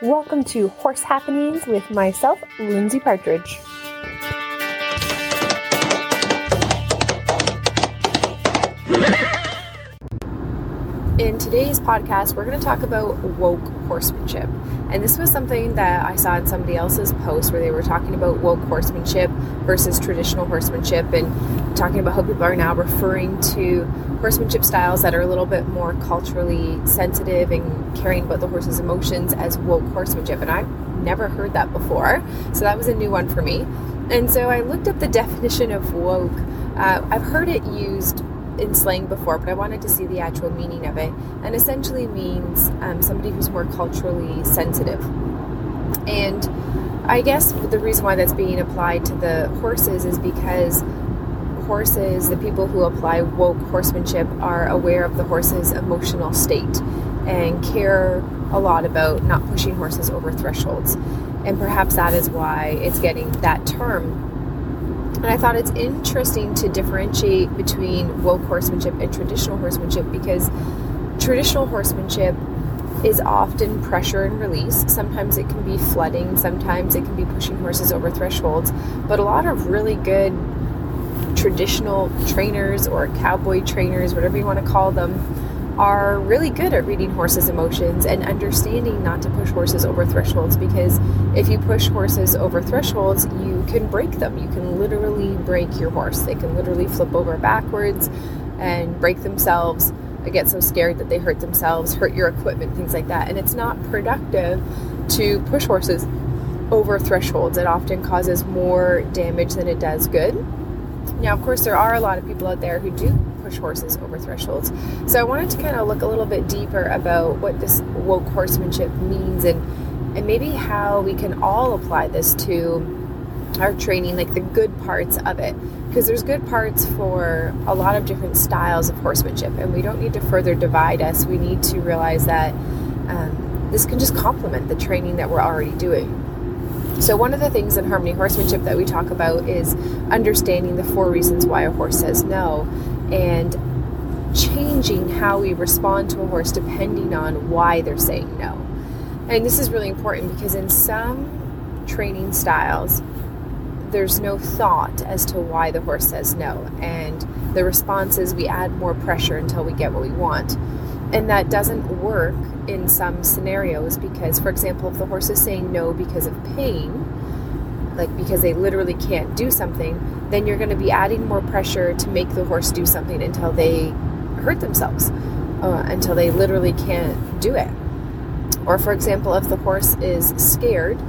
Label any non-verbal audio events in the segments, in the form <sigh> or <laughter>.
Welcome to Horse Happenings with myself, Lindsay Partridge. In today's podcast, we're going to talk about woke horsemanship. And this was something that I saw in somebody else's post where they were talking about woke horsemanship versus traditional horsemanship and talking about how people are now referring to horsemanship styles that are a little bit more culturally sensitive and caring about the horse's emotions as woke horsemanship. And I've never heard that before. So that was a new one for me. And so I looked up the definition of woke. Uh, I've heard it used in slang before, but I wanted to see the actual meaning of it. And essentially means um, somebody who's more culturally sensitive. And I guess the reason why that's being applied to the horses is because horses, the people who apply woke horsemanship, are aware of the horse's emotional state and care a lot about not pushing horses over thresholds. And perhaps that is why it's getting that term and I thought it's interesting to differentiate between woke horsemanship and traditional horsemanship because traditional horsemanship is often pressure and release. Sometimes it can be flooding, sometimes it can be pushing horses over thresholds, but a lot of really good traditional trainers or cowboy trainers, whatever you want to call them, are really good at reading horses' emotions and understanding not to push horses over thresholds because if you push horses over thresholds, you can break them. You can literally break your horse. They can literally flip over backwards and break themselves, get so scared that they hurt themselves, hurt your equipment, things like that. And it's not productive to push horses over thresholds. It often causes more damage than it does good. Now, of course, there are a lot of people out there who do push horses over thresholds. So I wanted to kind of look a little bit deeper about what this woke horsemanship means and and maybe how we can all apply this to our training, like the good parts of it. Because there's good parts for a lot of different styles of horsemanship, and we don't need to further divide us. We need to realize that um, this can just complement the training that we're already doing. So, one of the things in harmony horsemanship that we talk about is understanding the four reasons why a horse says no and changing how we respond to a horse depending on why they're saying no. And this is really important because in some training styles, there's no thought as to why the horse says no. And the response is we add more pressure until we get what we want. And that doesn't work in some scenarios because, for example, if the horse is saying no because of pain, like because they literally can't do something, then you're going to be adding more pressure to make the horse do something until they hurt themselves, uh, until they literally can't do it. Or, for example, if the horse is scared,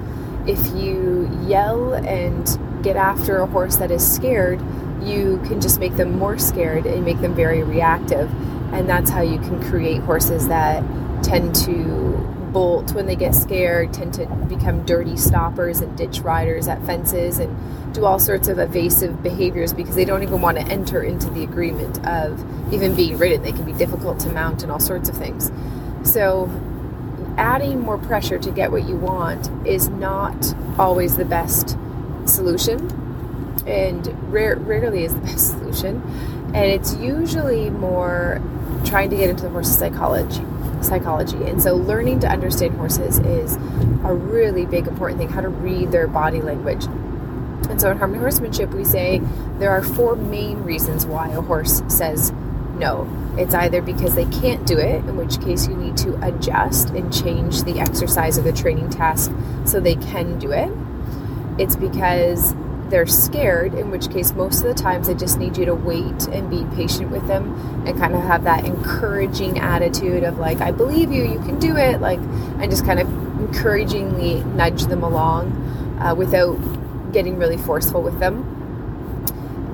if you yell and get after a horse that is scared, you can just make them more scared and make them very reactive. And that's how you can create horses that tend to bolt when they get scared, tend to become dirty stoppers and ditch riders at fences and do all sorts of evasive behaviors because they don't even want to enter into the agreement of even being ridden. They can be difficult to mount and all sorts of things. So, adding more pressure to get what you want is not always the best solution and rare, rarely is the <laughs> best solution. And it's usually more trying to get into the horse's psychology psychology. And so learning to understand horses is a really big important thing, how to read their body language. And so in harmony horsemanship, we say there are four main reasons why a horse says no. It's either because they can't do it, in which case you need to adjust and change the exercise or the training task so they can do it. It's because they're scared, in which case, most of the times, I just need you to wait and be patient with them and kind of have that encouraging attitude of, like, I believe you, you can do it, like, and just kind of encouragingly nudge them along uh, without getting really forceful with them.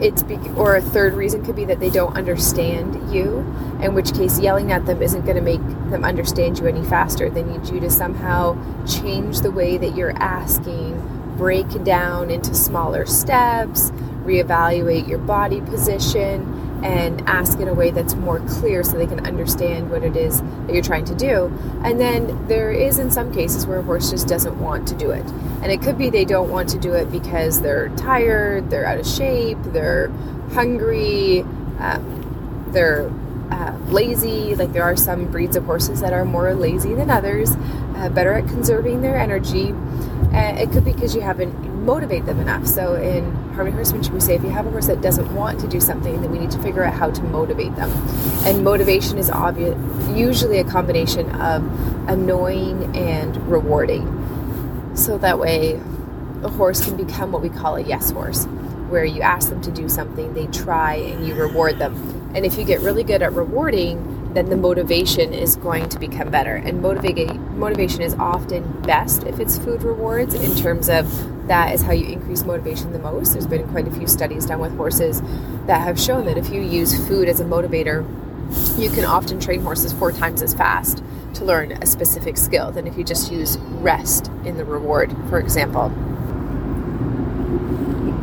It's be- or a third reason could be that they don't understand you, in which case yelling at them isn't going to make them understand you any faster. They need you to somehow change the way that you're asking break down into smaller steps, reevaluate your body position, and ask in a way that's more clear so they can understand what it is that you're trying to do. And then there is, in some cases, where a horse just doesn't want to do it. And it could be they don't want to do it because they're tired, they're out of shape, they're hungry, um, they're uh, lazy. Like there are some breeds of horses that are more lazy than others. Uh, better at conserving their energy. Uh, it could be because you haven't motivated them enough. So in harmony horsemanship, we say if you have a horse that doesn't want to do something, then we need to figure out how to motivate them. And motivation is obvious, usually a combination of annoying and rewarding. So that way, a horse can become what we call a yes horse, where you ask them to do something, they try, and you reward them. And if you get really good at rewarding, then the motivation is going to become better. And motivate, motivation is often best if it's food rewards in terms of that is how you increase motivation the most. There's been quite a few studies done with horses that have shown that if you use food as a motivator, you can often train horses four times as fast to learn a specific skill than if you just use rest in the reward, for example.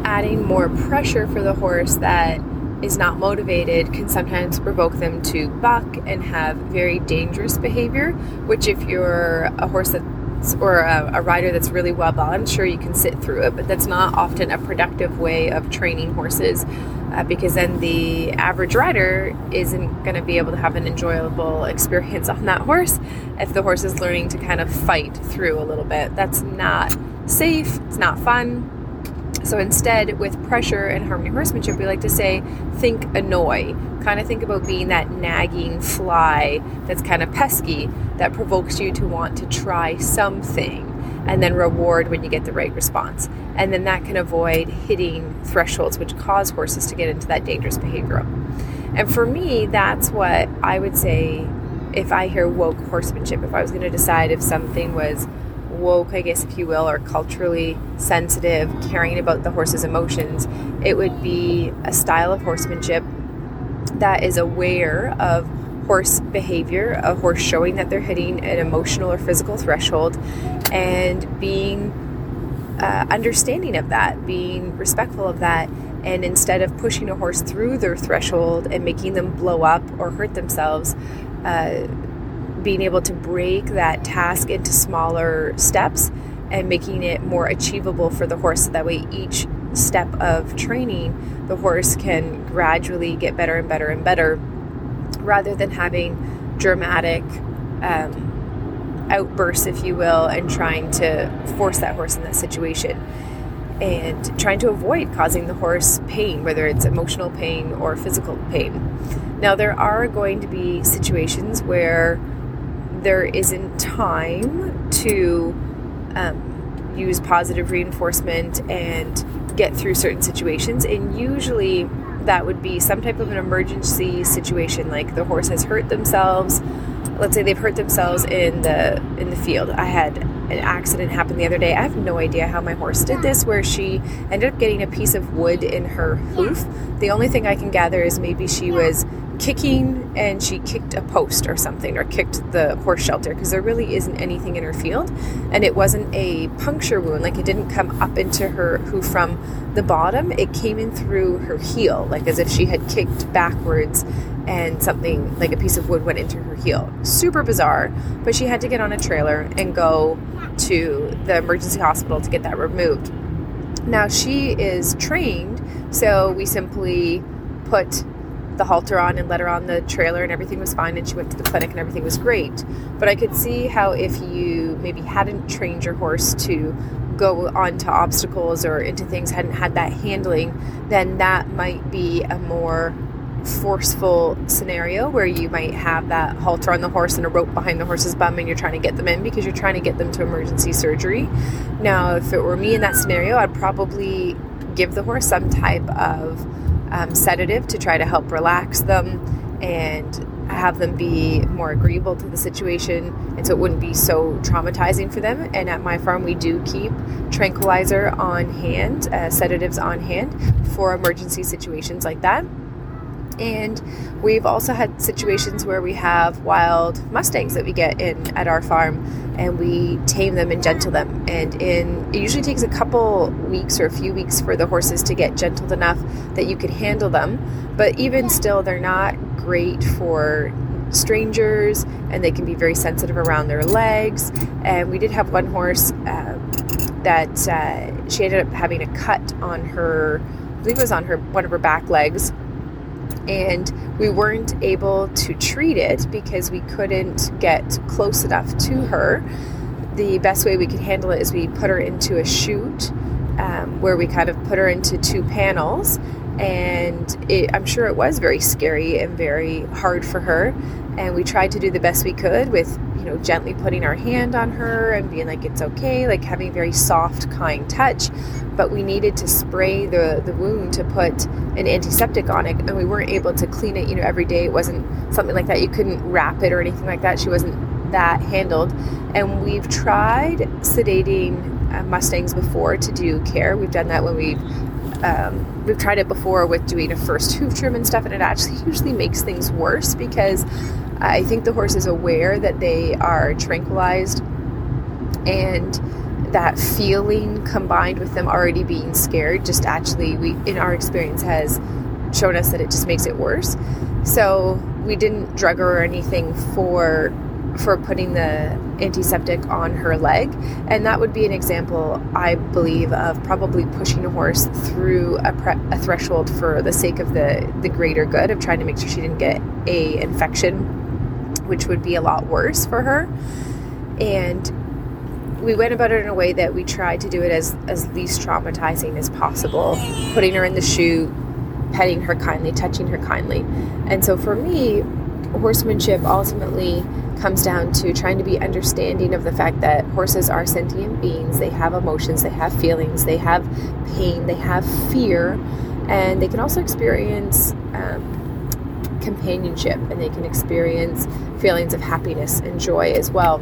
Adding more pressure for the horse that is not motivated can sometimes provoke them to buck and have very dangerous behavior, which, if you're a horse that's or a, a, rider that's really well balanced, sure you can sit through it, but that's not often a productive way of training horses uh, because then the average rider isn't going to be able to have an enjoyable experience on that horse if the horse is learning to kind of fight through a little bit. That's not safe, it's not fun. So instead, with pressure and harmony horsemanship, we like to say, think annoy. Kind of think about being that nagging fly that's kind of pesky that provokes you to want to try something and then reward when you get the right response. And then that can avoid hitting thresholds which cause horses to get into that dangerous behavior. And for me, that's what I would say if I hear woke horsemanship, if I was going to decide if something was woke, I guess, if you will, or culturally sensitive, caring about the horse's emotions, it would be a style of horsemanship that is aware of horse behavior, a horse showing that they're hitting an emotional or physical threshold, and being uh, understanding of that, being respectful of that, and instead of pushing a horse through their threshold and making them blow up or hurt themselves, uh, being able to break that task into smaller steps and making it more achievable for the horse so that way each step of training the horse can gradually get better and better and better rather than having dramatic um, outbursts if you will and trying to force that horse in that situation and trying to avoid causing the horse pain whether it's emotional pain or physical pain. Now there are going to be situations where there isn't time to um, use positive reinforcement and get through certain situations. And usually that would be some type of an emergency situation, like the horse has hurt themselves. Let's say they've hurt themselves in the in the field. I had an accident happen the other day. I have no idea how my horse did this, where she ended up getting a piece of wood in her hoof. The only thing I can gather is maybe she was kicking and she kicked a post or something or kicked the horse shelter because there really isn't anything in her field. And it wasn't a puncture wound like it didn't come up into her hoof from the bottom. It came in through her heel like as if she had kicked backwards and something like a piece of wood went into her heel. Super bizarre but she had to get on a trailer and go to the emergency hospital to get that removed. Now she is trained so we simply put the halter on and let her on the trailer and everything was fine and she went to the clinic and everything was great. But I could see how if you maybe hadn't trained your horse to go onto obstacles or into things, hadn't had that handling, then that might be a more forceful scenario where you might have that halter on the horse and a rope behind the horse's bum and you're trying to get them in because you're trying to get them to emergency surgery. Now, if it were me in that scenario, I'd probably give the horse some type of um, sedative to try to help relax them and have them be more agreeable to the situation and so it wouldn't be so traumatizing for them. And at my farm we do keep tranquilizer on hand uh, sedatives on hand for emergency situations like that and we've also had situations where we have wild mustangs that we get in at our farm and we tame them and gentle them. And in it usually takes a couple weeks or a few weeks for the horses to get gentled enough that you could handle them. But even still they're not great for strangers and they can be very sensitive around their legs. And we did have one horse uh, that uh, she ended up having a cut on her I believe it was on her one of her back legs and we weren't able to treat it because we couldn't get close enough to her. the best way we could handle it is we put her into a chute um, where we kind of put her into two panels. And it, I'm sure it was very scary and very hard for her. And we tried to do the best we could with, know, gently putting our hand on her and being like, it's okay, like having very soft, kind touch. But we needed to spray the, the wound to put an antiseptic on it. And we weren't able to clean it, you know, every day. It wasn't something like that. You couldn't wrap it or anything like that. She wasn't that handled. And we've tried sedating uh, Mustangs before to do care. We've done that when we've um, we've tried it before with doing a first hoof trim and stuff, and it actually usually makes things worse because I think the horse is aware that they are tranquilized and that feeling combined with them already being scared just actually we in our experience has shown us that it just makes it worse so we didn't drug her or anything for for putting the antiseptic on her leg. And that would be an example, I believe, of probably pushing a horse through a, pre- a threshold for the sake of the, the greater good of trying to make sure she didn't get a infection, which would be a lot worse for her. And we went about it in a way that we tried to do it as, as least traumatizing as possible, putting her in the chute, petting her kindly, touching her kindly. And so for me, horsemanship ultimately comes down to trying to be understanding of the fact that horses are sentient beings. They have emotions, they have feelings, they have pain, they have fear, and they can also experience um, companionship and they can experience feelings of happiness and joy as well.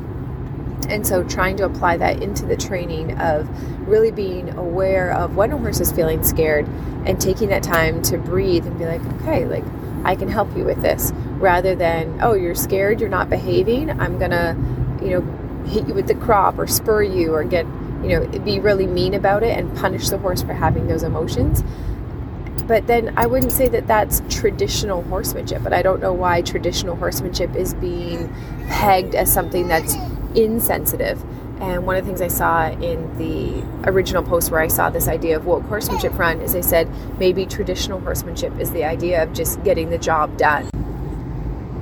And so, trying to apply that into the training of really being aware of when a horse is feeling scared and taking that time to breathe and be like, okay, like I can help you with this rather than, oh, you're scared, you're not behaving, I'm gonna, you know, hit you with the crop or spur you or get, you know, be really mean about it and punish the horse for having those emotions. But then I wouldn't say that that's traditional horsemanship, but I don't know why traditional horsemanship is being pegged as something that's insensitive. And one of the things I saw in the original post where I saw this idea of woke horsemanship front is they said maybe traditional horsemanship is the idea of just getting the job done.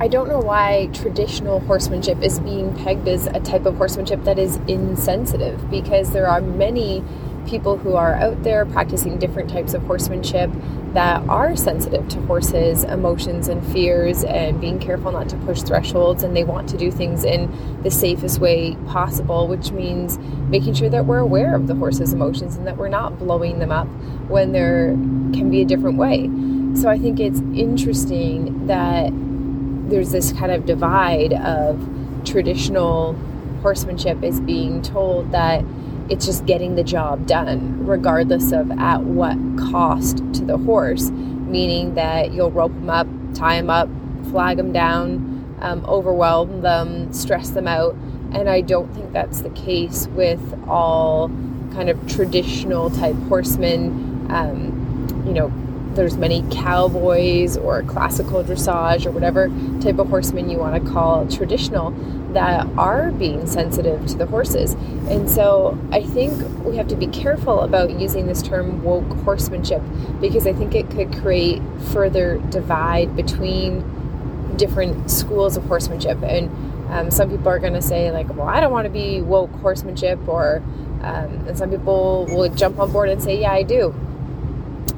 I don't know why traditional horsemanship is being pegged as a type of horsemanship that is insensitive because there are many people who are out there practicing different types of horsemanship that are sensitive to horses' emotions and fears and being careful not to push thresholds and they want to do things in the safest way possible, which means making sure that we're aware of the horse's emotions and that we're not blowing them up when there can be a different way. So I think it's interesting that there's this kind of divide of traditional horsemanship is being told that it's just getting the job done, regardless of at what cost to the horse, meaning that you'll rope them up, tie them up, flag them down, um, overwhelm them, stress them out. And I don't think that's the case with all kind of traditional type horsemen. Um, you know, there's many cowboys or classical dressage or whatever type of horsemen you want to call traditional that are being sensitive to the horses. And so I think we have to be careful about using this term woke horsemanship because I think it could create further divide between different schools of horsemanship. And um, some people are going to say, like, well, I don't want to be woke horsemanship, or, um, and some people will jump on board and say, yeah, I do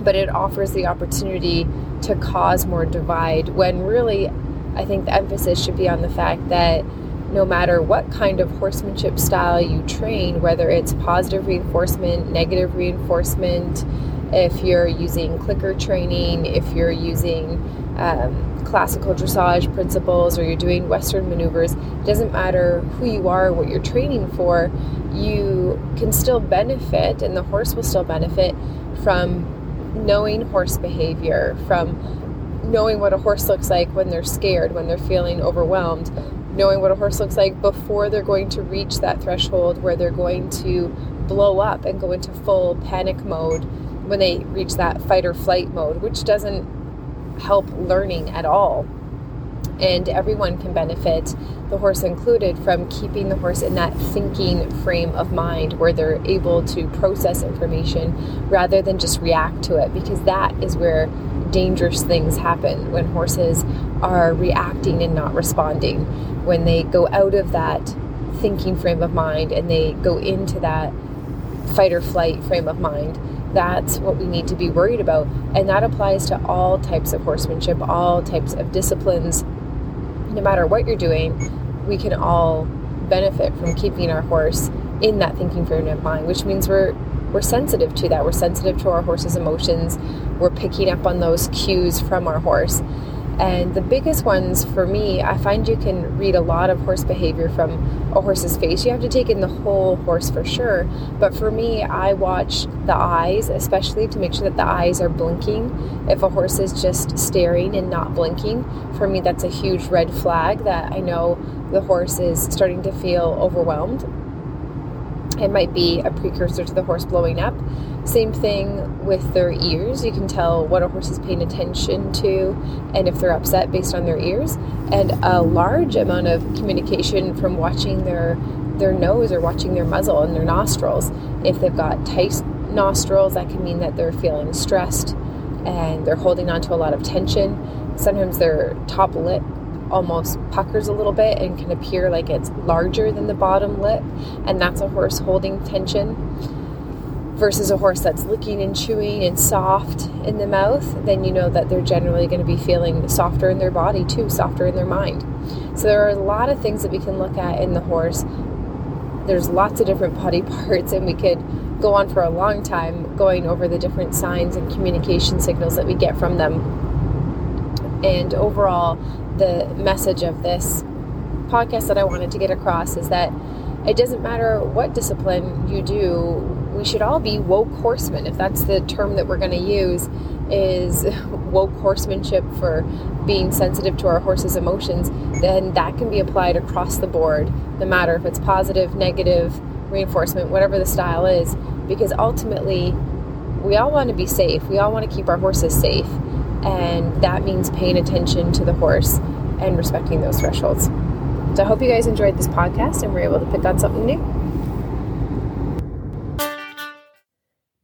but it offers the opportunity to cause more divide when really I think the emphasis should be on the fact that no matter what kind of horsemanship style you train, whether it's positive reinforcement, negative reinforcement, if you're using clicker training, if you're using um, classical dressage principles, or you're doing Western maneuvers, it doesn't matter who you are, what you're training for, you can still benefit, and the horse will still benefit from knowing horse behavior, from knowing what a horse looks like when they're scared, when they're feeling overwhelmed, knowing what a horse looks like before they're going to reach that threshold where they're going to blow up and go into full panic mode when they reach that fight or flight mode, which doesn't help learning at all and everyone can benefit, the horse included, from keeping the horse in that thinking frame of mind where they're able to process information rather than just react to it, because that is where dangerous things happen when horses are reacting and not responding. When they go out of that thinking frame of mind and they go into that fight or flight frame of mind, that's what we need to be worried about. And that applies to all types of horsemanship, all types of disciplines. No matter what you're doing, we can all benefit from keeping our horse in that thinking frame of mind, which means we're we're sensitive to that. We're sensitive to our horse's emotions. We're picking up on those cues from our horse. And the biggest ones for me, I find you can read a lot of horse behavior from a horse's face. You have to take in the whole horse for sure. But for me, I watch the eyes, especially to make sure that the eyes are blinking. If a horse is just staring and not blinking, for me, that's a huge red flag that I know the horse is starting to feel overwhelmed it might be a precursor to the horse blowing up. Same thing with their ears. You can tell what a horse is paying attention to and if they're upset based on their ears. And a large amount of communication from watching their their nose or watching their muzzle and their nostrils. If they've got tight nostrils, that can mean that they're feeling stressed and they're holding on to a lot of tension. Sometimes their top lip almost puckers a little bit and can appear like it's larger than the bottom lip, and that's a horse holding tension. Versus a horse that's licking and chewing and soft in the mouth, then you know that they're generally going to be feeling softer in their body too, softer in their mind. So there are a lot of things that we can look at in the horse. There's lots of different body <laughs> parts, and we could go on for a long time going over the different signs and communication signals that we get from them. And overall, the message of this podcast that I wanted to get across is that it doesn't matter what discipline you do, we should all be woke horsemen. If that's the term that we're going to use, is <laughs> woke horsemanship for being sensitive to our horse's emotions, then that can be applied across the board, no matter if it's positive, negative, reinforcement, whatever the style is, because ultimately we all want to be safe. We all want to keep our horses safe. And that means paying attention to the horse and respecting those thresholds. So I hope you guys enjoyed this podcast and were able to pick on something new.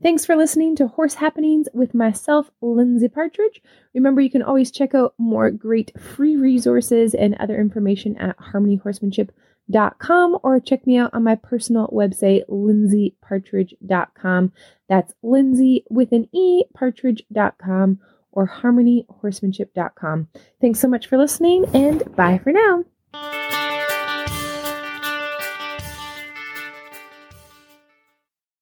Thanks for listening to Horse Happenings with myself, Lindsay Partridge. Remember, you can always check out more great free resources and other information at harmonyhorsemanship.com or check me out on my personal website, lindsaypartridge.com. That's Lindsay with an E, partridge.com or harmonyhorsemanship.com. Thanks so much for listening and bye for now.